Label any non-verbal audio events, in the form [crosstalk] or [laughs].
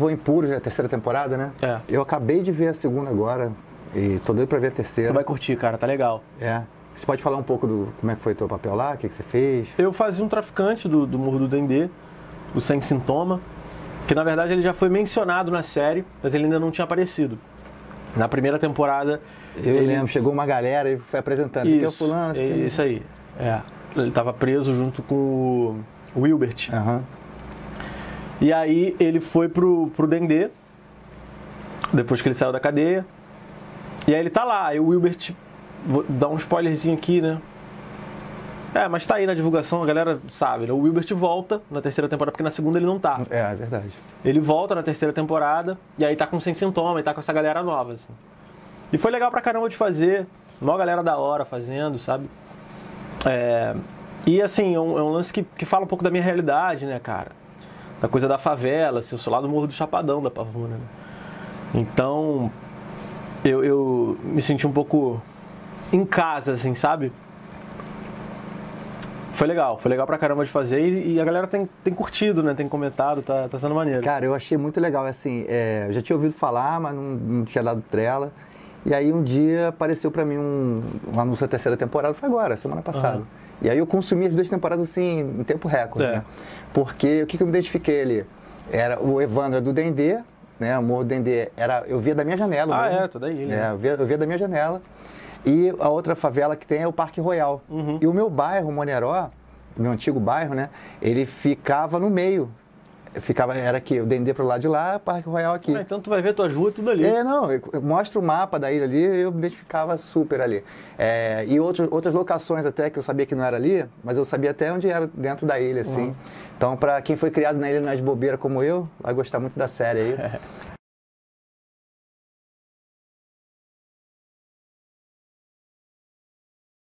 Vou em Puros, a terceira temporada, né? É. Eu acabei de ver a segunda agora e tô doido pra ver a terceira. Tu vai curtir, cara, tá legal. É. Você pode falar um pouco do como é que foi teu papel lá, o que, que você fez? Eu fazia um traficante do, do Morro do Dendê, o Sem Sintoma, que na verdade ele já foi mencionado na série, mas ele ainda não tinha aparecido. Na primeira temporada. Eu ele... lembro, chegou uma galera e foi apresentando. Esse aqui é o fulano, esse aqui é- Isso aí. É. Ele tava preso junto com o Wilbert. Aham. E aí ele foi pro, pro Dendê, depois que ele saiu da cadeia. E aí ele tá lá, aí o Wilbert, vou dar um spoilerzinho aqui, né? É, mas tá aí na divulgação, a galera sabe, né? O Wilbert volta na terceira temporada, porque na segunda ele não tá. É, é verdade. Ele volta na terceira temporada, e aí tá com Sem Sintoma, e tá com essa galera nova, assim. E foi legal pra caramba de fazer, maior galera da hora fazendo, sabe? É, e assim, é um, é um lance que, que fala um pouco da minha realidade, né, cara? Da coisa da favela, assim, eu sou lá do Morro do Chapadão da Pavuna, né? Então, eu, eu me senti um pouco em casa, assim, sabe? Foi legal, foi legal pra caramba de fazer e, e a galera tem, tem curtido, né? Tem comentado, tá, tá sendo maneiro. Cara, eu achei muito legal, assim, é, eu já tinha ouvido falar, mas não, não tinha dado trela. E aí um dia apareceu pra mim um, um anúncio da terceira temporada, foi agora, semana passada. Aham. E aí eu consumi as duas temporadas, assim, em tempo recorde, É. né? Porque o que, que eu me identifiquei ali? Era o Evandro do Dendê, né? O Morro do Dendê era, eu via da minha janela. Ah, mesmo. é, toda ilha. É, eu via, eu via da minha janela. E a outra favela que tem é o Parque Royal. Uhum. E o meu bairro, Moneró, meu antigo bairro, né? Ele ficava no meio. Ficava, era aqui, o Dendê pro lado de lá, Parque Royal aqui. Ah, então tu vai ver tuas ruas tudo ali. É, não, eu eu mostro o mapa da ilha ali, eu me identificava super ali. É, e outros, outras locações até que eu sabia que não era ali, mas eu sabia até onde era dentro da ilha, assim. Então, para quem foi criado na ilha nas bobeiras como eu, vai gostar muito da série aí. [laughs]